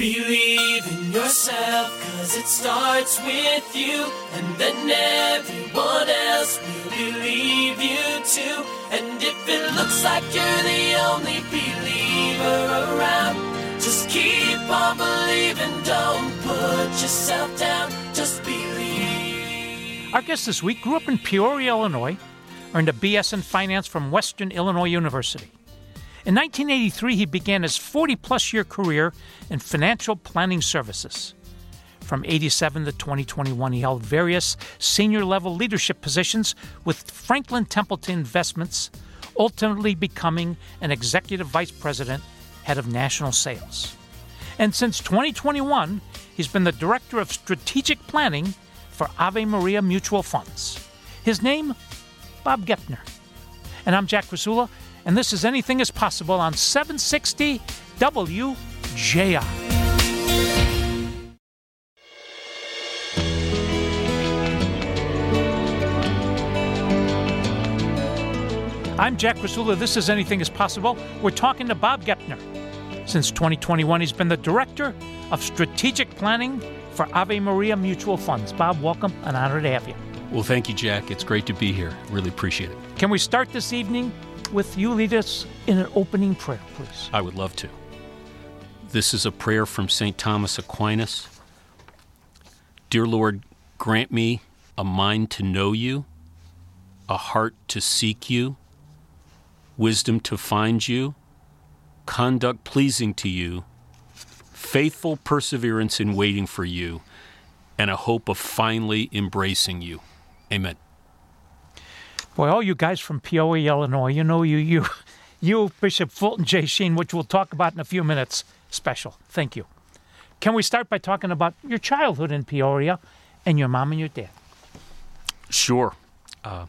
Believe in yourself, cause it starts with you, and then everyone else will believe you too. And if it looks like you're the only believer around, just keep on believing, don't put yourself down, just believe. Our guest this week grew up in Peoria, Illinois, earned a BS in finance from Western Illinois University. In 1983, he began his 40 plus year career in financial planning services. From 87 to 2021, he held various senior level leadership positions with Franklin Templeton Investments, ultimately becoming an executive vice president, head of national sales. And since 2021, he's been the director of strategic planning for Ave Maria Mutual Funds. His name, Bob Gepner. And I'm Jack Krasula, and this is Anything is Possible on 760 WJR. I'm Jack Krasula. This is Anything is Possible. We're talking to Bob Gepner. Since 2021, he's been the Director of Strategic Planning for Ave Maria Mutual Funds. Bob, welcome. An honor to have you. Well, thank you, Jack. It's great to be here. Really appreciate it. Can we start this evening with you lead us in an opening prayer, please? I would love to. This is a prayer from St. Thomas Aquinas. Dear Lord, grant me a mind to know you, a heart to seek you, wisdom to find you, conduct pleasing to you, faithful perseverance in waiting for you, and a hope of finally embracing you. Amen. Boy, all you guys from Peoria, Illinois, you know you, you, you, Bishop Fulton J. Sheen, which we'll talk about in a few minutes, special. Thank you. Can we start by talking about your childhood in Peoria and your mom and your dad? Sure. Uh,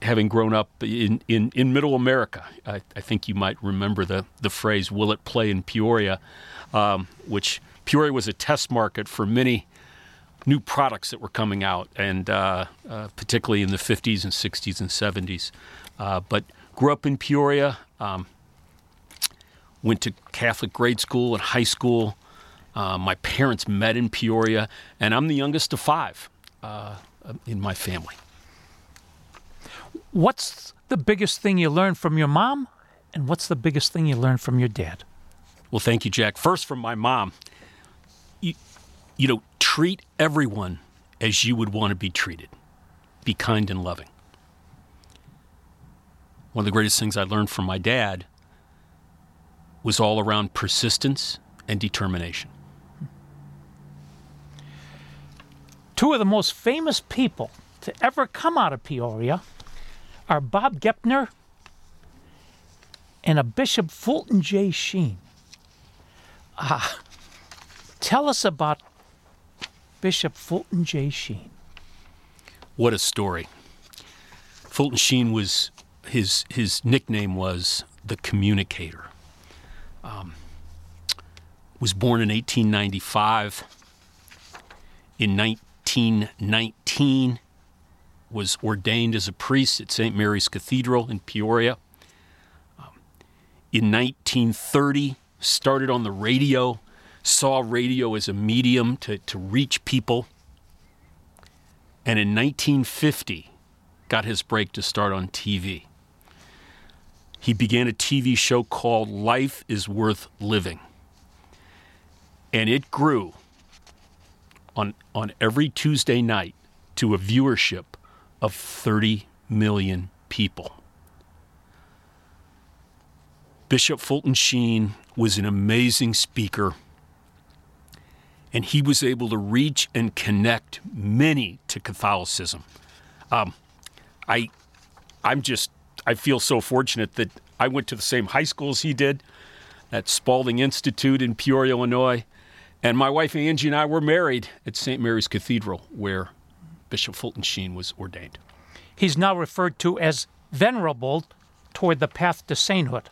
having grown up in, in, in middle America, I, I, think you might remember the, the phrase, will it play in Peoria? Um, which Peoria was a test market for many new products that were coming out, and uh, uh, particularly in the 50s and 60s and 70s. Uh, but grew up in Peoria, um, went to Catholic grade school and high school. Uh, my parents met in Peoria, and I'm the youngest of five uh, in my family. What's the biggest thing you learned from your mom, and what's the biggest thing you learned from your dad? Well, thank you, Jack. First, from my mom. You, you know, treat everyone as you would want to be treated. Be kind and loving. One of the greatest things I learned from my dad was all around persistence and determination. Two of the most famous people to ever come out of Peoria are Bob Gepner and a Bishop Fulton J. Sheen. Uh, tell us about Bishop Fulton J. Sheen. What a story. Fulton Sheen was his his nickname was the communicator. Um, was born in 1895. In 1919, was ordained as a priest at St. Mary's Cathedral in Peoria. Um, in 1930, started on the radio saw radio as a medium to, to reach people. And in 1950, got his break to start on TV. He began a TV show called Life is Worth Living. And it grew on, on every Tuesday night to a viewership of 30 million people. Bishop Fulton Sheen was an amazing speaker and he was able to reach and connect many to Catholicism. Um, I, I'm just, I feel so fortunate that I went to the same high school as he did, at Spalding Institute in Peoria, Illinois, and my wife Angie and I were married at St. Mary's Cathedral, where Bishop Fulton Sheen was ordained. He's now referred to as venerable toward the path to sainthood.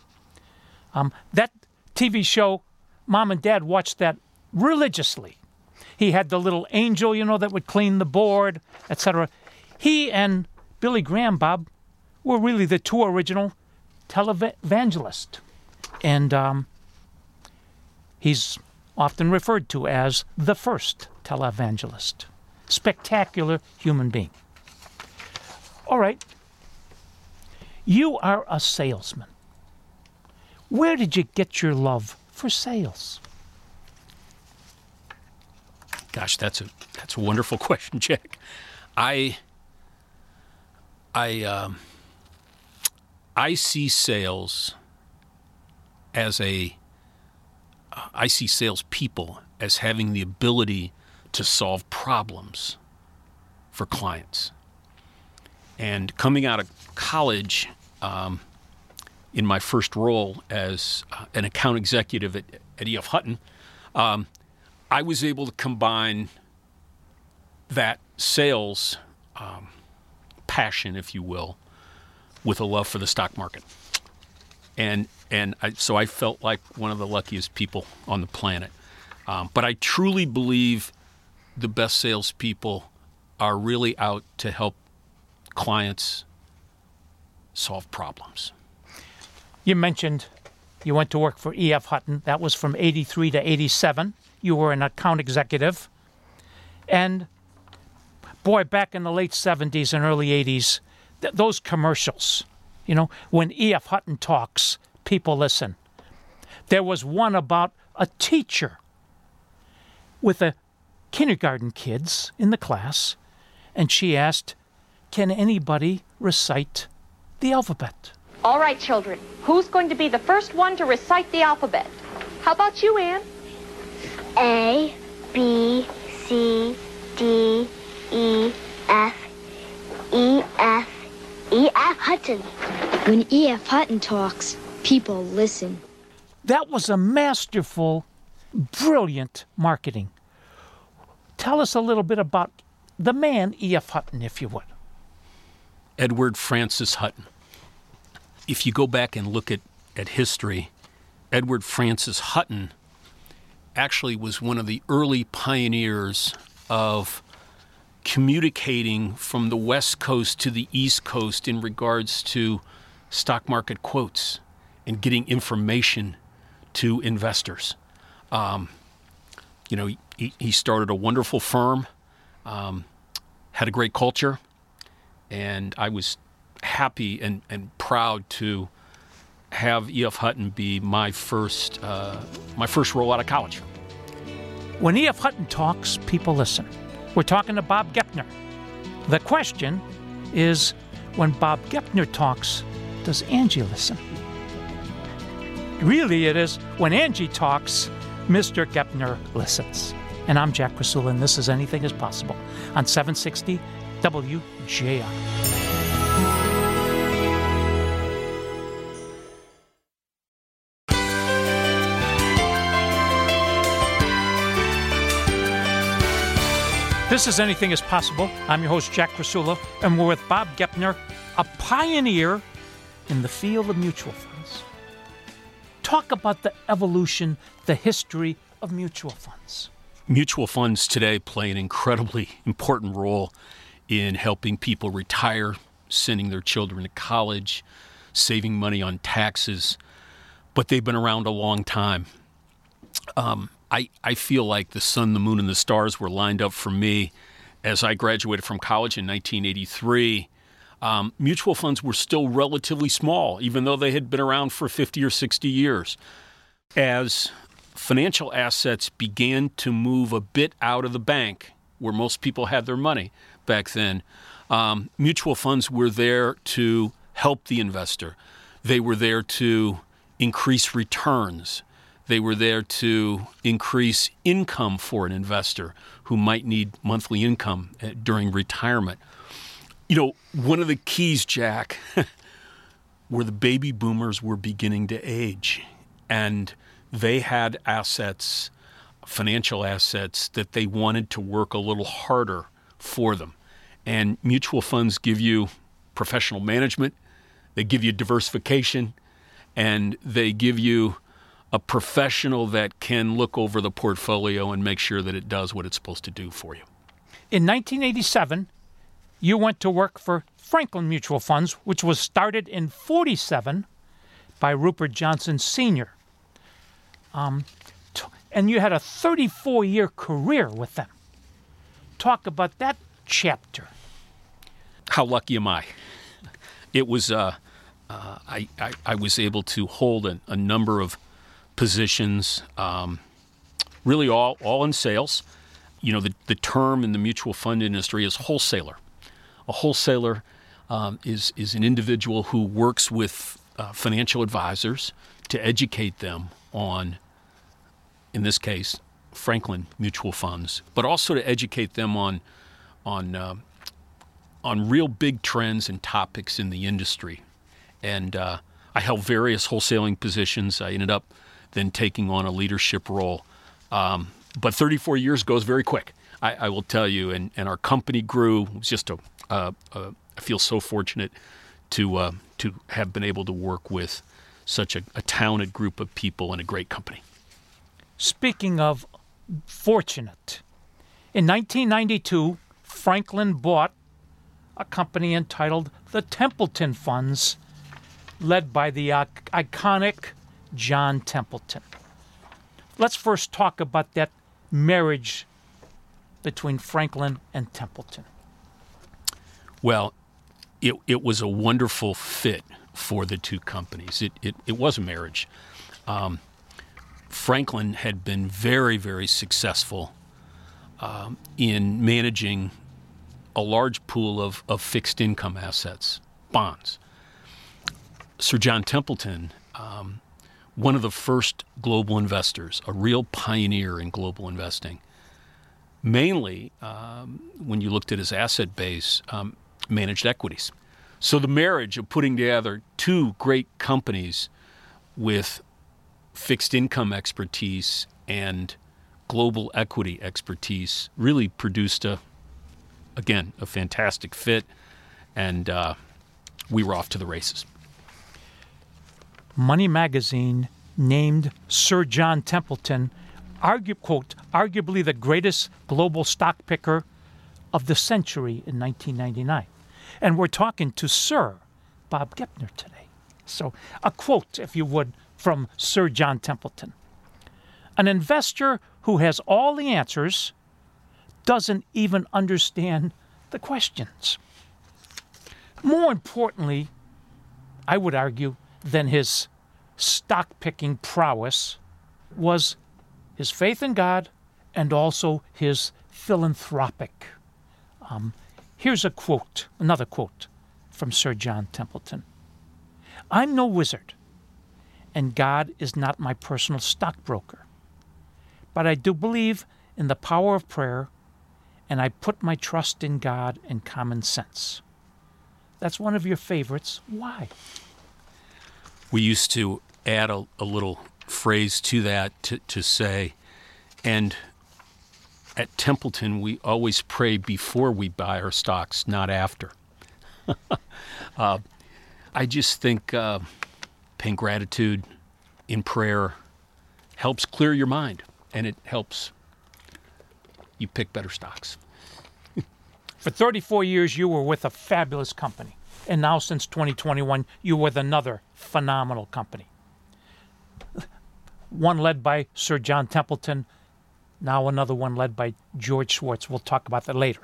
Um, that TV show, Mom and Dad watched that religiously. He had the little angel, you know, that would clean the board, etc. He and Billy Graham, Bob, were really the two original televangelists. And um, he's often referred to as the first televangelist. Spectacular human being. All right. You are a salesman. Where did you get your love for sales? Gosh, that's a that's a wonderful question, Jack. I I um, I see sales as a I see salespeople as having the ability to solve problems for clients. And coming out of college, um, in my first role as uh, an account executive at, at E.F. Hutton, um, I was able to combine that sales um, passion, if you will, with a love for the stock market. And and I, so I felt like one of the luckiest people on the planet. Um, but I truly believe the best salespeople are really out to help clients solve problems. You mentioned you went to work for E.F. Hutton. That was from 83 to 87. You were an account executive. And boy, back in the late 70s and early 80s, th- those commercials, you know, when E.F. Hutton talks, people listen. There was one about a teacher with a kindergarten kids in the class, and she asked, Can anybody recite the alphabet? All right, children. Who's going to be the first one to recite the alphabet? How about you, Anne? A, B, C, D, E, F, E, F, E, F Hutton. When E.F. Hutton talks, people listen. That was a masterful, brilliant marketing. Tell us a little bit about the man, E.F. Hutton, if you would. Edward Francis Hutton. If you go back and look at, at history, Edward Francis Hutton actually was one of the early pioneers of communicating from the West Coast to the East Coast in regards to stock market quotes and getting information to investors. Um, you know, he, he started a wonderful firm, um, had a great culture, and I was happy and, and proud to have E.F. Hutton be my first uh, my first role out of college. When E.F. Hutton talks, people listen. We're talking to Bob Gepner. The question is when Bob Gepner talks, does Angie listen? Really, it is when Angie talks, Mr. Gepner listens. And I'm Jack Krasula, and this is Anything is Possible on 760 WJR. This is Anything is Possible. I'm your host, Jack Krasula, and we're with Bob Gepner, a pioneer in the field of mutual funds. Talk about the evolution, the history of mutual funds. Mutual funds today play an incredibly important role in helping people retire, sending their children to college, saving money on taxes, but they've been around a long time. Um, I, I feel like the sun, the moon, and the stars were lined up for me as I graduated from college in 1983. Um, mutual funds were still relatively small, even though they had been around for 50 or 60 years. As financial assets began to move a bit out of the bank, where most people had their money back then, um, mutual funds were there to help the investor. They were there to increase returns. They were there to increase income for an investor who might need monthly income uh, during retirement. You know, one of the keys, Jack, were the baby boomers were beginning to age and they had assets, financial assets, that they wanted to work a little harder for them. And mutual funds give you professional management, they give you diversification, and they give you a professional that can look over the portfolio and make sure that it does what it's supposed to do for you. In 1987, you went to work for Franklin Mutual Funds, which was started in 47 by Rupert Johnson Sr. Um, t- And you had a 34 year career with them. Talk about that chapter. How lucky am I? It was, uh, uh, I, I, I was able to hold a, a number of positions, um, really all, all in sales. You know, the, the term in the mutual fund industry is wholesaler. A wholesaler um, is, is an individual who works with uh, financial advisors to educate them on, in this case, Franklin mutual funds, but also to educate them on, on, uh, on real big trends and topics in the industry. And uh, I held various wholesaling positions. I ended up then taking on a leadership role. Um, but 34 years goes very quick. I, I, will tell you, and, and our company grew. It was just a, I feel so fortunate to uh, to have been able to work with such a, a talented group of people and a great company. Speaking of fortunate, in 1992, Franklin bought a company entitled the Templeton Funds, led by the iconic John Templeton. Let's first talk about that marriage between Franklin and Templeton. Well, it, it was a wonderful fit for the two companies. It, it, it was a marriage. Um, Franklin had been very, very successful um, in managing a large pool of, of fixed income assets, bonds. Sir John Templeton, um, one of the first global investors, a real pioneer in global investing, mainly um, when you looked at his asset base, um, managed equities. So the marriage of putting together two great companies with fixed income expertise and global equity expertise really produced a, again, a fantastic fit, and uh, we were off to the races. Money Magazine named Sir John Templeton, quote, arguably the greatest global stock picker of the century in 1999. And we're talking to Sir Bob Gepner today. So, a quote, if you would, from Sir John Templeton An investor who has all the answers doesn't even understand the questions. More importantly, I would argue, than his stock picking prowess was his faith in God and also his philanthropic um, Here's a quote, another quote from Sir John Templeton I'm no wizard, and God is not my personal stockbroker. But I do believe in the power of prayer, and I put my trust in God and common sense. That's one of your favorites. Why? We used to add a, a little phrase to that to, to say, and at Templeton, we always pray before we buy our stocks, not after. uh, I just think uh, paying gratitude in prayer helps clear your mind and it helps you pick better stocks. For 34 years, you were with a fabulous company. And now, since 2021, you were with another phenomenal company. One led by Sir John Templeton, now another one led by George Schwartz. We'll talk about that later.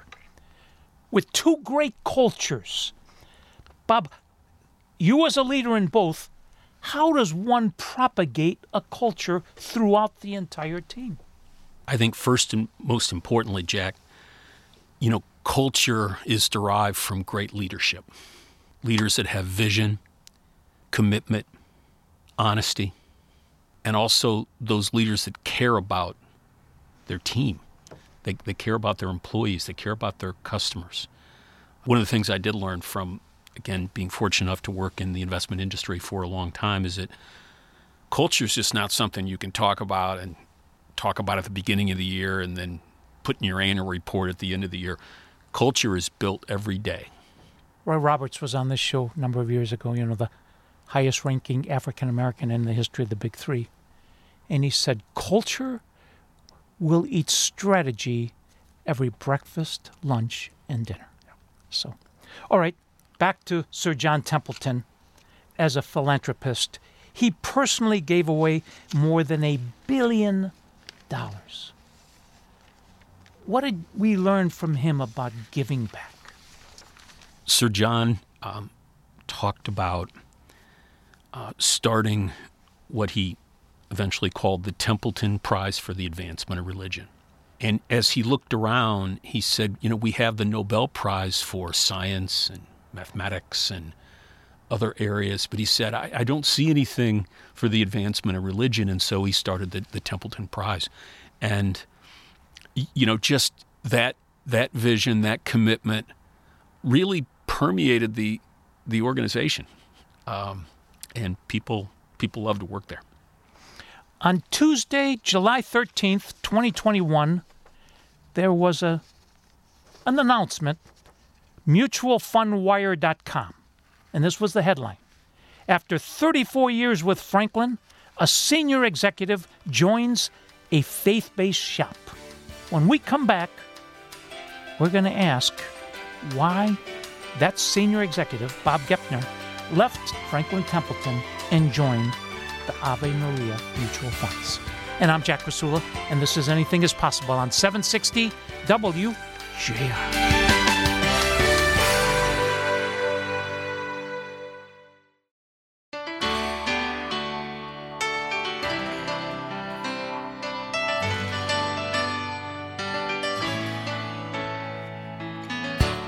With two great cultures. Bob, you as a leader in both, how does one propagate a culture throughout the entire team? I think first and most importantly, Jack, you know, culture is derived from great leadership. Leaders that have vision, commitment, honesty, and also those leaders that care about their team. They, they care about their employees, they care about their customers. One of the things I did learn from, again, being fortunate enough to work in the investment industry for a long time is that culture is just not something you can talk about and talk about at the beginning of the year and then put in your annual report at the end of the year. Culture is built every day. Roy Roberts was on this show a number of years ago, you know, the highest ranking African American in the history of the Big Three. And he said, culture will eat strategy every breakfast, lunch, and dinner. So, all right, back to Sir John Templeton. As a philanthropist, he personally gave away more than a billion dollars. What did we learn from him about giving back? Sir John um, talked about uh, starting what he eventually called the Templeton Prize for the Advancement of Religion. And as he looked around, he said, You know, we have the Nobel Prize for science and mathematics and other areas, but he said, I, I don't see anything for the advancement of religion. And so he started the, the Templeton Prize. And, you know, just that, that vision, that commitment really permeated the, the organization. Um, and people, people love to work there. On Tuesday, July 13th, 2021, there was a an announcement mutualfundwire.com and this was the headline. After 34 years with Franklin, a senior executive joins a faith based shop. When we come back, we're going to ask why that senior executive, Bob Gepner, left Franklin Templeton and joined the Ave Maria Mutual Funds. And I'm Jack Krasula, and this is Anything is Possible on 760 WJR.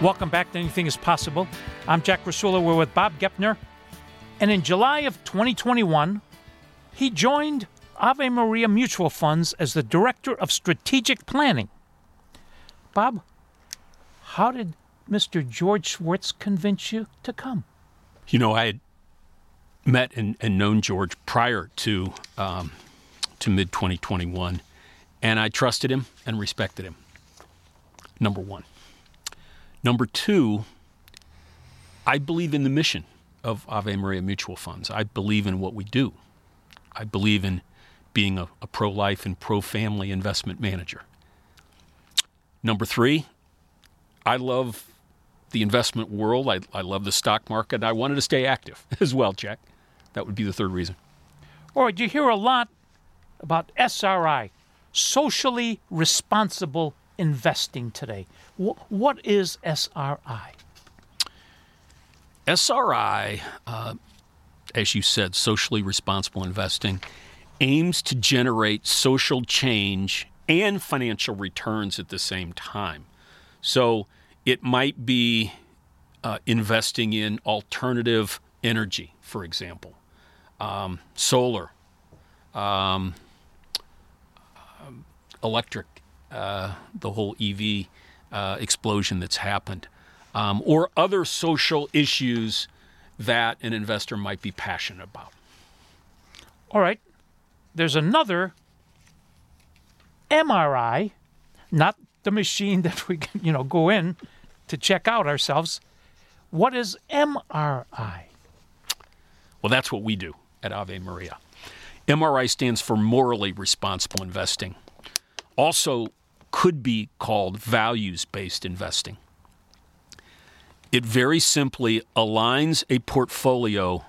Welcome back to Anything is Possible. I'm Jack Krasula. We're with Bob Gepner. And in July of 2021, he joined Ave Maria Mutual Funds as the Director of Strategic Planning. Bob, how did Mr. George Schwartz convince you to come? You know, I had met and, and known George prior to um, to mid 2021, and I trusted him and respected him. Number one. Number two, I believe in the mission of Ave Maria Mutual Funds. I believe in what we do. I believe in being a, a pro life and pro family investment manager. Number three, I love the investment world. I, I love the stock market. I wanted to stay active as well, Jack. That would be the third reason. All right, you hear a lot about SRI, socially responsible investing today. what is SRI? SRI, uh, as you said, socially responsible investing, aims to generate social change and financial returns at the same time. So it might be uh, investing in alternative energy, for example, um, solar, um, um electric uh, the whole EV uh, explosion that's happened, um, or other social issues that an investor might be passionate about. All right. There's another MRI, not the machine that we can, you know, go in to check out ourselves. What is MRI? Well, that's what we do at Ave Maria. MRI stands for morally responsible investing. Also, could be called values based investing. It very simply aligns a portfolio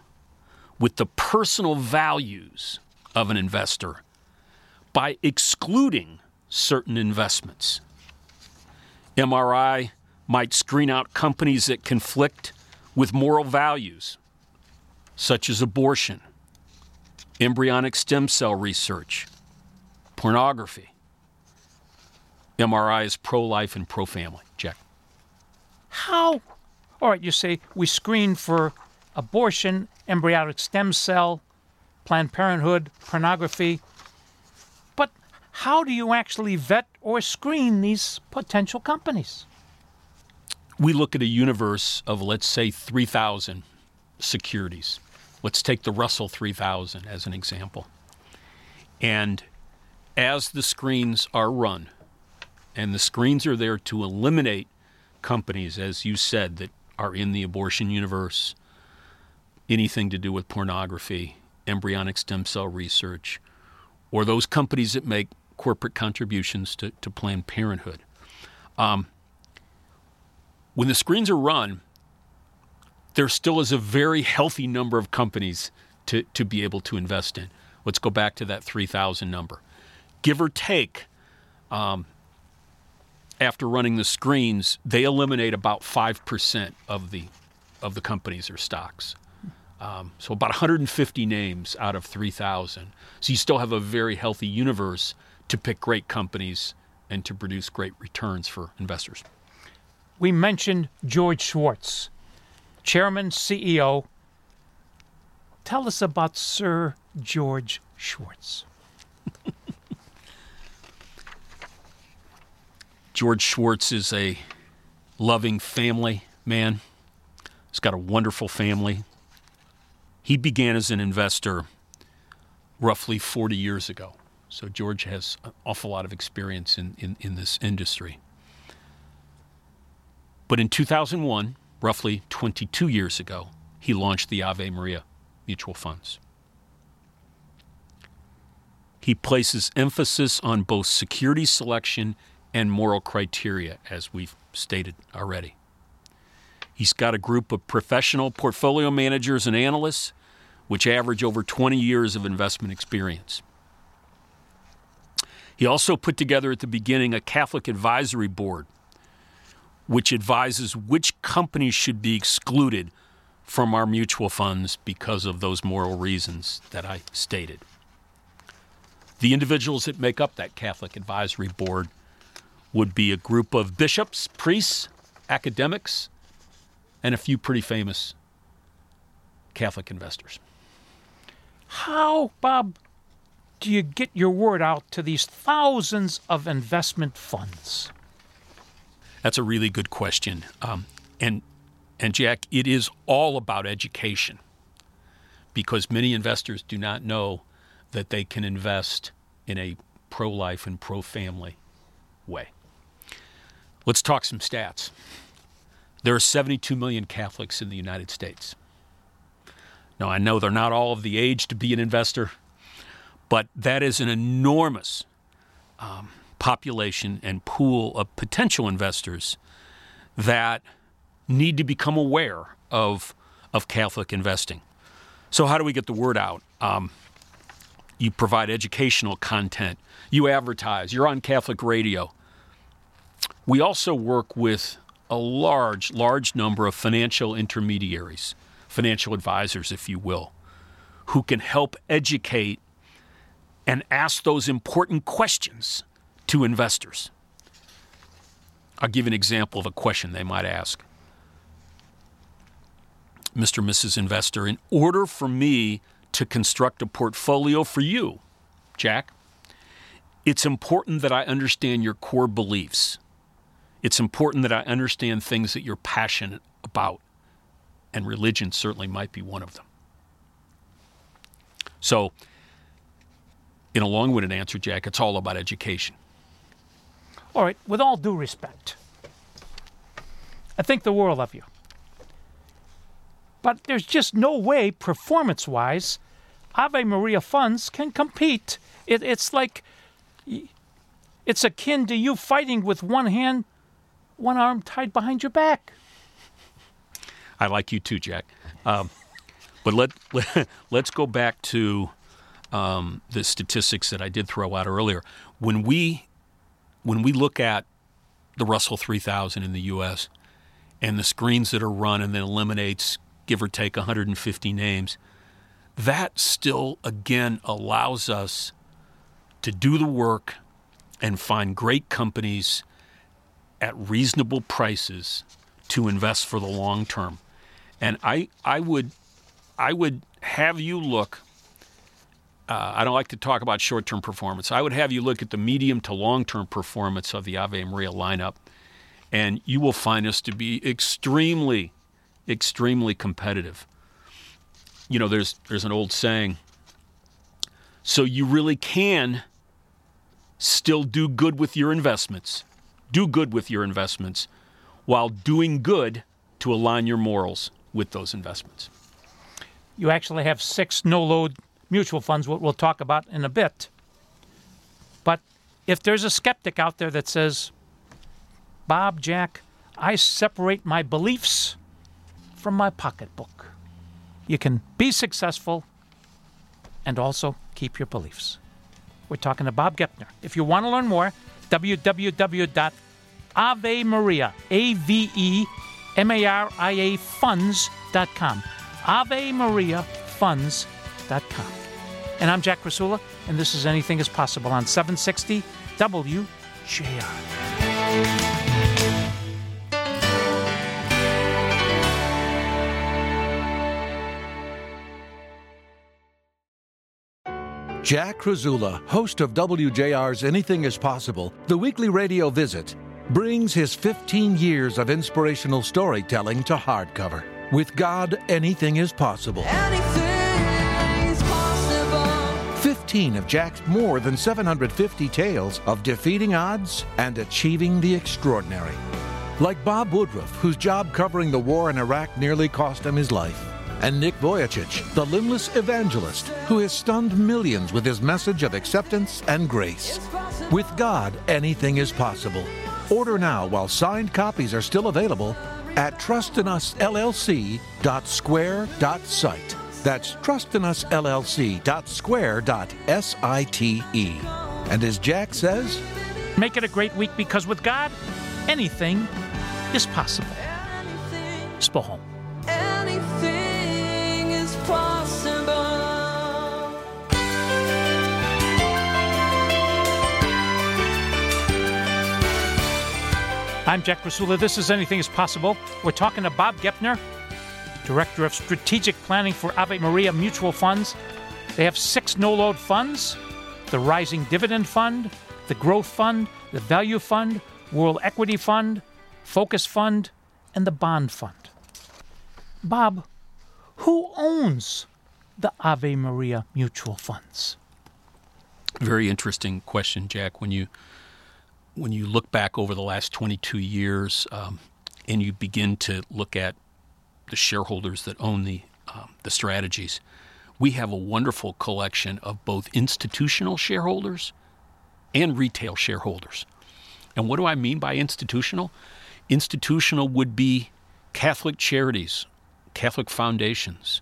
with the personal values of an investor by excluding certain investments. MRI might screen out companies that conflict with moral values, such as abortion, embryonic stem cell research, pornography, MRI is pro life and pro family. Check. How? All right, you say we screen for abortion, embryonic stem cell, Planned Parenthood, pornography. But how do you actually vet or screen these potential companies? We look at a universe of, let's say, 3,000 securities. Let's take the Russell 3000 as an example. And as the screens are run, and the screens are there to eliminate companies, as you said, that are in the abortion universe, anything to do with pornography, embryonic stem cell research, or those companies that make corporate contributions to, to Planned Parenthood. Um, when the screens are run, there still is a very healthy number of companies to, to be able to invest in. Let's go back to that 3,000 number. give or take, um, after running the screens, they eliminate about five percent of the of the companies or stocks. Um, so about 150 names out of 3,000. So you still have a very healthy universe to pick great companies and to produce great returns for investors. We mentioned George Schwartz, Chairman, CEO. Tell us about Sir George Schwartz. George Schwartz is a loving family man. He's got a wonderful family. He began as an investor roughly 40 years ago. So George has an awful lot of experience in, in, in this industry. But in 2001, roughly 22 years ago, he launched the Ave Maria mutual funds. He places emphasis on both security selection and moral criteria, as we've stated already. He's got a group of professional portfolio managers and analysts, which average over 20 years of investment experience. He also put together at the beginning a Catholic advisory board, which advises which companies should be excluded from our mutual funds because of those moral reasons that I stated. The individuals that make up that Catholic advisory board would be a group of bishops, priests, academics, and a few pretty famous Catholic investors. How, Bob, do you get your word out to these thousands of investment funds? That's a really good question. Um, and, and Jack, it is all about education because many investors do not know that they can invest in a pro life and pro family way. Let's talk some stats. There are 72 million Catholics in the United States. Now, I know they're not all of the age to be an investor, but that is an enormous um, population and pool of potential investors that need to become aware of, of Catholic investing. So, how do we get the word out? Um, you provide educational content, you advertise, you're on Catholic radio. We also work with a large, large number of financial intermediaries, financial advisors, if you will, who can help educate and ask those important questions to investors. I'll give an example of a question they might ask. Mr. Mrs. Investor, in order for me to construct a portfolio for you, Jack, it's important that I understand your core beliefs. It's important that I understand things that you're passionate about, and religion certainly might be one of them. So, in a long winded answer, Jack, it's all about education. All right, with all due respect, I think the world of you. But there's just no way, performance wise, Ave Maria funds can compete. It, it's like it's akin to you fighting with one hand, one arm tied behind your back. I like you too, Jack. Um, but let, let let's go back to um, the statistics that I did throw out earlier. When we when we look at the Russell 3000 in the U.S. and the screens that are run and then eliminates give or take 150 names, that still again allows us to do the work and find great companies at reasonable prices to invest for the long term. And I, I would, I would have you look. Uh, I don't like to talk about short-term performance. I would have you look at the medium to long-term performance of the Ave Maria lineup, and you will find us to be extremely, extremely competitive. You know, there's there's an old saying. So you really can still do good with your investments. Do good with your investments while doing good to align your morals with those investments. You actually have six no load mutual funds, what we'll talk about in a bit. But if there's a skeptic out there that says, Bob, Jack, I separate my beliefs from my pocketbook, you can be successful and also keep your beliefs. We're talking to Bob Gepner. If you want to learn more, www.avemaria, A-V-E, M-A-R-I-A funds.com. AveMariaFunds.com. And I'm Jack Krasula, and this is Anything is Possible on 760 WJR. Jack Krasula, host of WJR's Anything is Possible, the weekly radio visit, brings his 15 years of inspirational storytelling to hardcover. With God, anything is possible. Anything is possible. 15 of Jack's more than 750 tales of defeating odds and achieving the extraordinary. Like Bob Woodruff, whose job covering the war in Iraq nearly cost him his life. And Nick Vujicic, the limbless evangelist who has stunned millions with his message of acceptance and grace. With God, anything is possible. Order now while signed copies are still available at trustinusllc.square.site. That's trustinusllc.square.site. And as Jack says, Make it a great week because with God, anything is possible. Spohom. I'm Jack Krasula. This is Anything is Possible. We're talking to Bob Gepner, Director of Strategic Planning for Ave Maria Mutual Funds. They have six no load funds the Rising Dividend Fund, the Growth Fund, the Value Fund, World Equity Fund, Focus Fund, and the Bond Fund. Bob, who owns the Ave Maria Mutual Funds? Very interesting question, Jack. When you when you look back over the last 22 years um, and you begin to look at the shareholders that own the um, the strategies, we have a wonderful collection of both institutional shareholders and retail shareholders. And what do I mean by institutional? Institutional would be Catholic charities, Catholic foundations,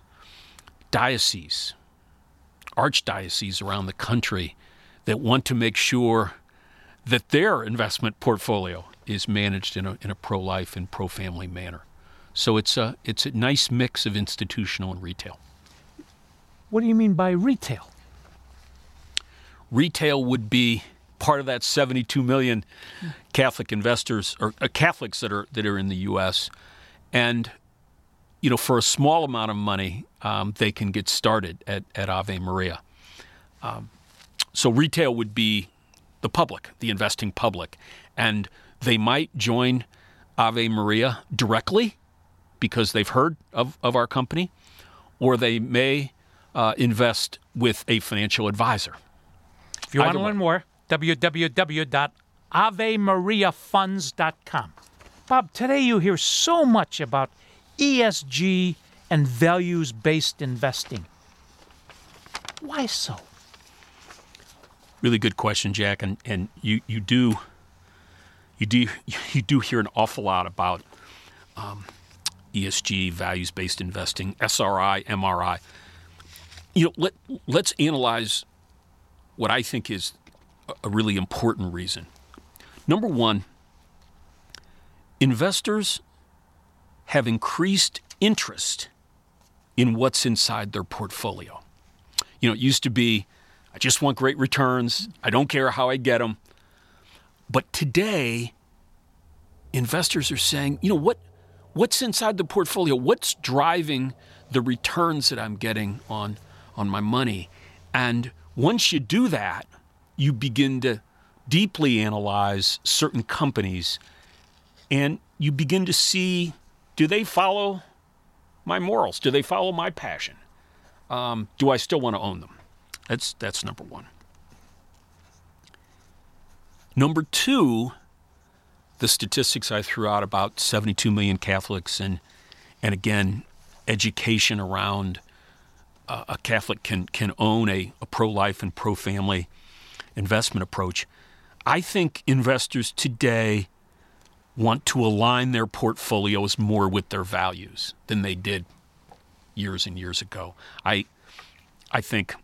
dioceses, archdioceses around the country that want to make sure that their investment portfolio is managed in a, in a pro-life and pro-family manner. So it's a it's a nice mix of institutional and retail. What do you mean by retail? Retail would be part of that 72 million Catholic investors or uh, Catholics that are that are in the U.S. and you know for a small amount of money um, they can get started at, at Ave Maria. Um, so retail would be the public, the investing public, and they might join Ave Maria directly because they've heard of, of our company, or they may uh, invest with a financial advisor. If you want to way. learn more, www.avemariafunds.com. Bob, today you hear so much about ESG and values based investing. Why so? Really good question, Jack, and, and you, you do you do you do hear an awful lot about um, ESG, values based investing, SRI, MRI. You know, let let's analyze what I think is a- really important reason. Number one, investors have increased interest in what's inside their portfolio. You know, it used to be, I just want great returns. I don't care how I get them. But today, investors are saying, you know, what, what's inside the portfolio? What's driving the returns that I'm getting on, on my money? And once you do that, you begin to deeply analyze certain companies and you begin to see do they follow my morals? Do they follow my passion? Um, do I still want to own them? That's that's number one. Number two, the statistics I threw out about 72 million Catholics and and again, education around uh, a Catholic can can own a, a pro-life and pro-family investment approach. I think investors today want to align their portfolios more with their values than they did years and years ago. I I think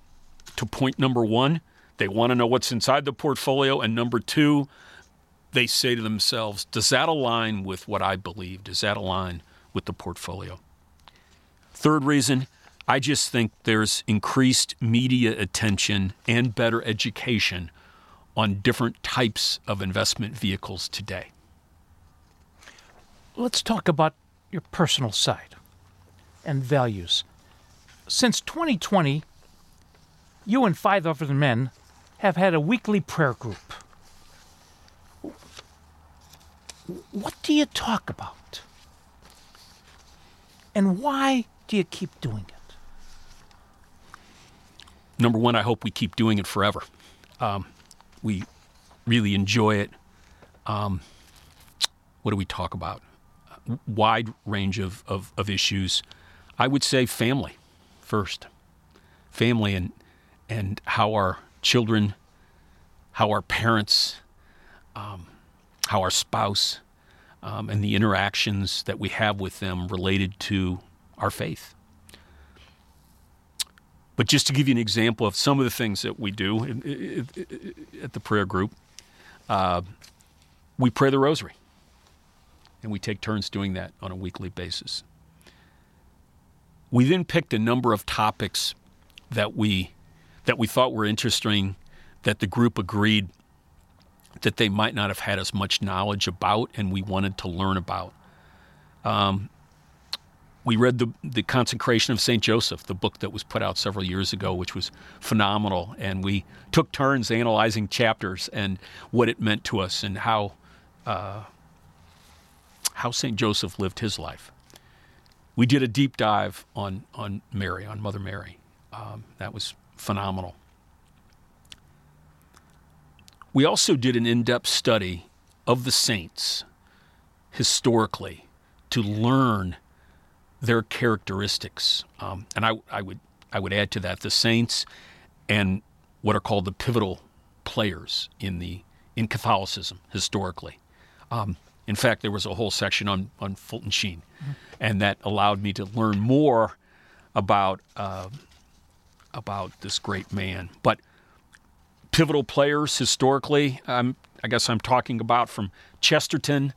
to point number 1, they want to know what's inside the portfolio. And number two, they say to themselves, does that align with what I believe? Does that align with the portfolio? Third reason, I just think there's increased media attention and better education on different types of investment vehicles today. Let's talk about your personal side and values. Since 2020, you and five other men have had a weekly prayer group. What do you talk about? And why do you keep doing it? Number one, I hope we keep doing it forever. Um, we really enjoy it. Um, what do we talk about? Wide range of, of, of issues. I would say family first. Family and and how our children, how our parents, um, how our spouse, um, and the interactions that we have with them related to our faith. But just to give you an example of some of the things that we do in, in, in, at the prayer group, uh, we pray the rosary. And we take turns doing that on a weekly basis. We then picked a number of topics that we that we thought were interesting that the group agreed that they might not have had as much knowledge about and we wanted to learn about. Um, we read the, the Consecration of St. Joseph, the book that was put out several years ago, which was phenomenal. And we took turns analyzing chapters and what it meant to us and how, uh, how St. Joseph lived his life. We did a deep dive on, on Mary, on Mother Mary. Um, that was phenomenal. We also did an in depth study of the saints historically to learn their characteristics. Um, and I, I, would, I would add to that the saints and what are called the pivotal players in, the, in Catholicism historically. Um, in fact, there was a whole section on, on Fulton Sheen, mm-hmm. and that allowed me to learn more about uh, about this great man. But pivotal players historically, um, I guess I'm talking about from Chesterton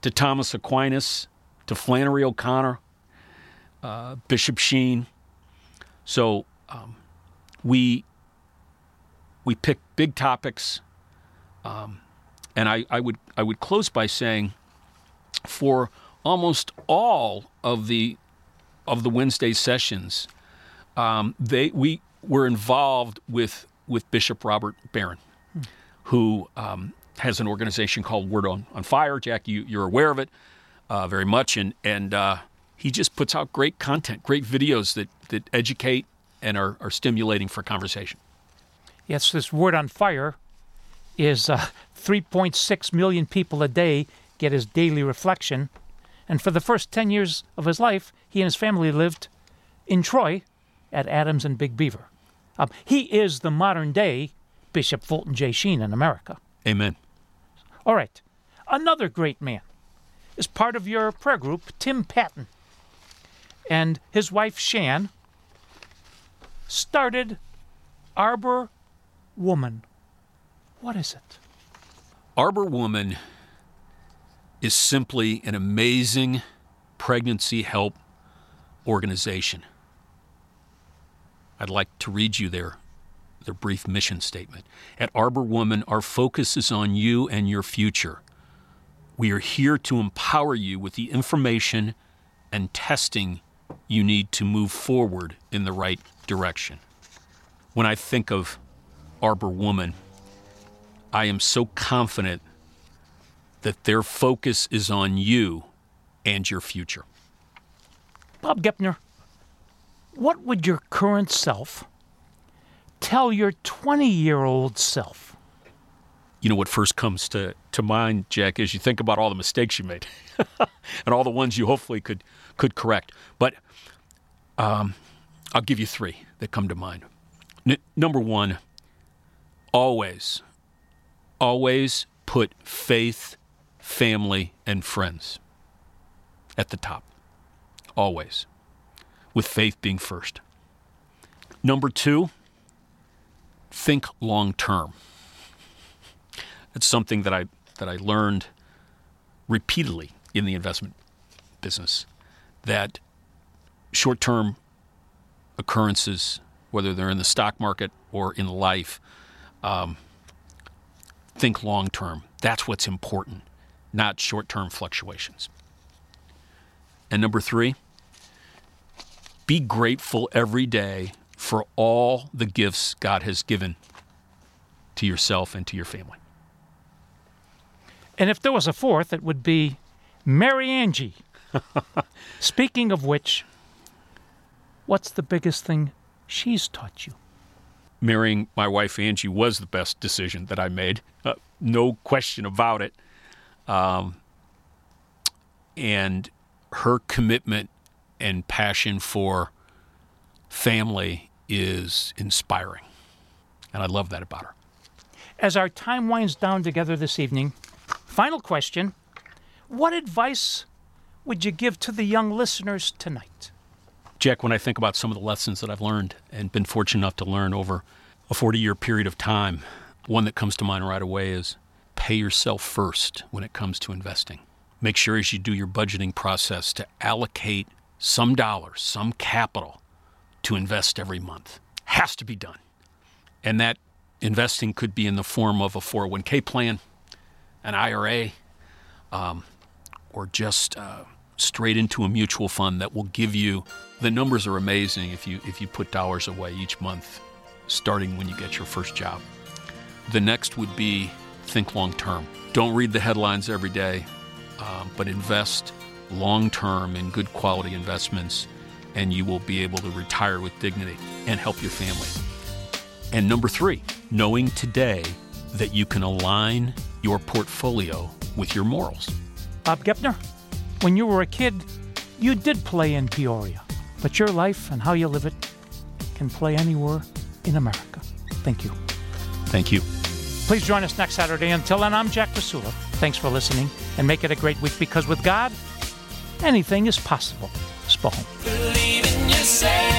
to Thomas Aquinas to Flannery O'Connor, uh, Bishop Sheen. So um, we we picked big topics, um, and I, I would I would close by saying, for almost all of the of the Wednesday sessions, um, they we were involved with with Bishop Robert Barron, hmm. who um, has an organization called Word on, on Fire. Jack, you, you're aware of it uh, very much, and and uh, he just puts out great content, great videos that that educate and are, are stimulating for conversation. Yes, this Word on Fire is uh, 3.6 million people a day get his daily reflection. And for the first 10 years of his life, he and his family lived in Troy, at Adams and Big Beaver. Um, he is the modern day Bishop Fulton J. Sheen in America. Amen. All right. Another great man is part of your prayer group, Tim Patton. And his wife, Shan, started Arbor Woman. What is it? Arbor Woman is simply an amazing pregnancy help organization. I'd like to read you their, their brief mission statement. At Arbor Woman, our focus is on you and your future. We are here to empower you with the information and testing you need to move forward in the right direction. When I think of Arbor Woman, I am so confident that their focus is on you and your future. Bob Gepner, what would your current self tell your 20 year old self? You know what first comes to, to mind, Jack, is you think about all the mistakes you made and all the ones you hopefully could could correct. But um, I'll give you three that come to mind. N- number one, always, always put faith, family, and friends at the top. Always with faith being first. Number two, think long term. It's something that I that I learned repeatedly in the investment business that short term occurrences, whether they're in the stock market or in life, um, think long term. That's what's important, not short term fluctuations. And number three, be grateful every day for all the gifts God has given to yourself and to your family. And if there was a fourth, it would be Mary Angie. Speaking of which, what's the biggest thing she's taught you? Marrying my wife Angie was the best decision that I made, uh, no question about it. Um, and her commitment and passion for family is inspiring. And I love that about her. As our time winds down together this evening, final question What advice would you give to the young listeners tonight? Jack, when I think about some of the lessons that I've learned and been fortunate enough to learn over a 40 year period of time, one that comes to mind right away is pay yourself first when it comes to investing. Make sure as you do your budgeting process to allocate some dollars, some capital to invest every month. Has to be done. And that investing could be in the form of a 401k plan, an IRA, um, or just uh, straight into a mutual fund that will give you the numbers are amazing if you if you put dollars away each month starting when you get your first job. The next would be think long term. Don't read the headlines every day, um, but invest long term in good quality investments, and you will be able to retire with dignity and help your family. And number three, knowing today that you can align your portfolio with your morals. Bob Gepner, when you were a kid, you did play in Peoria, but your life and how you live it can play anywhere in America. Thank you. Thank you. Please join us next Saturday. Until then, I'm Jack Krasula. Thanks for listening and make it a great week because with God, anything is possible. Yourself.